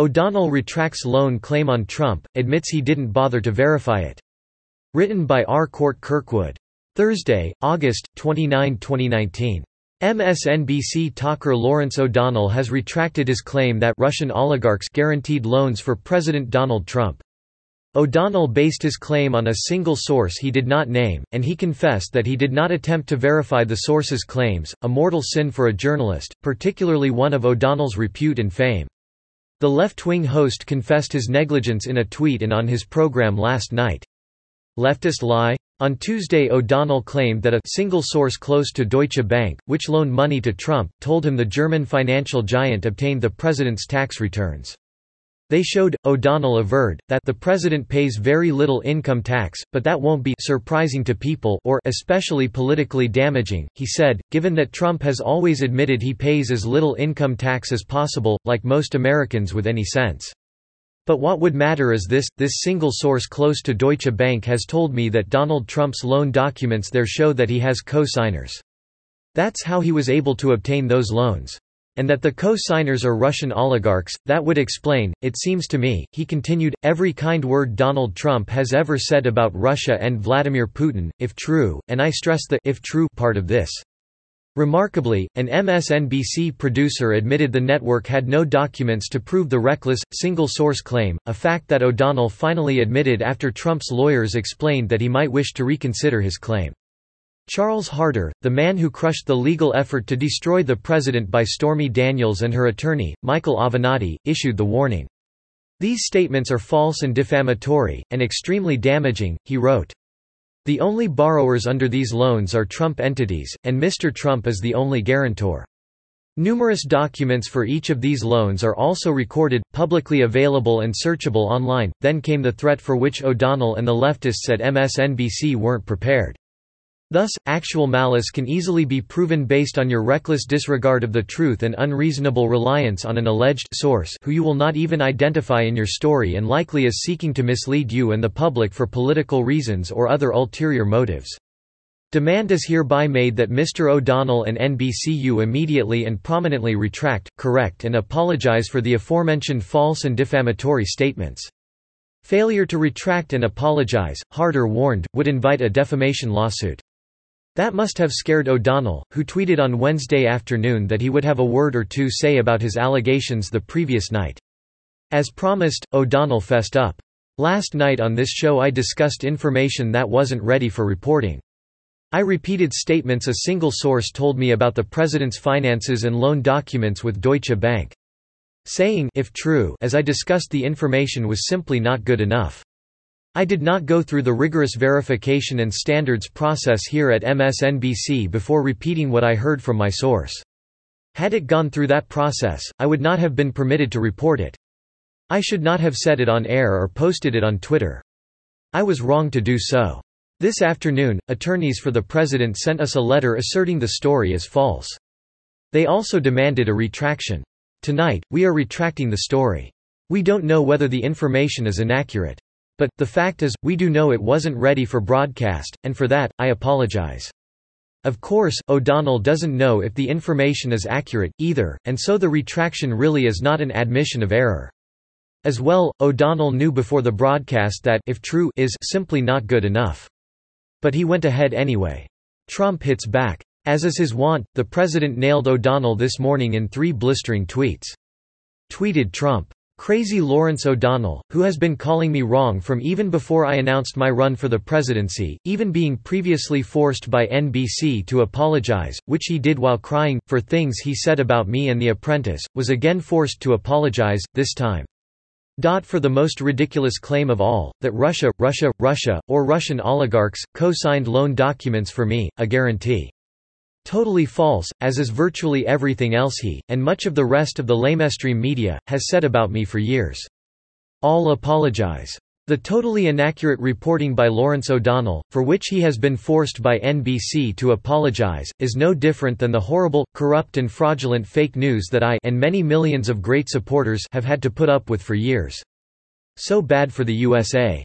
O'Donnell retracts loan claim on Trump, admits he didn't bother to verify it. Written by R. Cort Kirkwood. Thursday, August, 29, 2019. MSNBC talker Lawrence O'Donnell has retracted his claim that Russian oligarchs guaranteed loans for President Donald Trump. O'Donnell based his claim on a single source he did not name, and he confessed that he did not attempt to verify the source's claims, a mortal sin for a journalist, particularly one of O'Donnell's repute and fame. The left-wing host confessed his negligence in a tweet and on his program last night. Leftist lie? On Tuesday O'Donnell claimed that a single source close to Deutsche Bank, which loaned money to Trump, told him the German financial giant obtained the president's tax returns. They showed, O'Donnell averred, that the president pays very little income tax, but that won't be surprising to people or especially politically damaging, he said, given that Trump has always admitted he pays as little income tax as possible, like most Americans with any sense. But what would matter is this, this single source close to Deutsche Bank has told me that Donald Trump's loan documents there show that he has co-signers. That's how he was able to obtain those loans. And that the co-signers are Russian oligarchs, that would explain, it seems to me, he continued, every kind word Donald Trump has ever said about Russia and Vladimir Putin, if true, and I stress the if true part of this. Remarkably, an MSNBC producer admitted the network had no documents to prove the reckless, single-source claim, a fact that O'Donnell finally admitted after Trump's lawyers explained that he might wish to reconsider his claim. Charles Harder, the man who crushed the legal effort to destroy the president by Stormy Daniels and her attorney, Michael Avenatti, issued the warning. These statements are false and defamatory, and extremely damaging, he wrote. The only borrowers under these loans are Trump entities, and Mr. Trump is the only guarantor. Numerous documents for each of these loans are also recorded, publicly available and searchable online. Then came the threat for which O'Donnell and the leftists at MSNBC weren't prepared. Thus, actual malice can easily be proven based on your reckless disregard of the truth and unreasonable reliance on an alleged source who you will not even identify in your story and likely is seeking to mislead you and the public for political reasons or other ulterior motives. Demand is hereby made that Mr. O'Donnell and NBCU immediately and prominently retract, correct and apologize for the aforementioned false and defamatory statements. Failure to retract and apologize, Harder warned, would invite a defamation lawsuit. That must have scared O'Donnell, who tweeted on Wednesday afternoon that he would have a word or two say about his allegations the previous night. As promised, O'Donnell fessed up. Last night on this show I discussed information that wasn't ready for reporting. I repeated statements a single source told me about the president's finances and loan documents with Deutsche Bank. Saying if true as I discussed the information was simply not good enough. I did not go through the rigorous verification and standards process here at MSNBC before repeating what I heard from my source. Had it gone through that process, I would not have been permitted to report it. I should not have said it on air or posted it on Twitter. I was wrong to do so. This afternoon, attorneys for the president sent us a letter asserting the story is false. They also demanded a retraction. Tonight, we are retracting the story. We don't know whether the information is inaccurate. But, the fact is, we do know it wasn't ready for broadcast, and for that, I apologize. Of course, O'Donnell doesn't know if the information is accurate, either, and so the retraction really is not an admission of error. As well, O'Donnell knew before the broadcast that if true is simply not good enough. But he went ahead anyway. Trump hits back. As is his wont, the president nailed O'Donnell this morning in three blistering tweets. Tweeted Trump. Crazy Lawrence O'Donnell, who has been calling me wrong from even before I announced my run for the presidency, even being previously forced by NBC to apologize, which he did while crying, for things he said about me and The Apprentice, was again forced to apologize, this time. Dot for the most ridiculous claim of all, that Russia, Russia, Russia, or Russian oligarchs, co-signed loan documents for me, a guarantee. Totally false, as is virtually everything else he, and much of the rest of the lamestream media, has said about me for years. All apologize. The totally inaccurate reporting by Lawrence O'Donnell, for which he has been forced by NBC to apologize, is no different than the horrible, corrupt and fraudulent fake news that I and many millions of great supporters have had to put up with for years. So bad for the USA.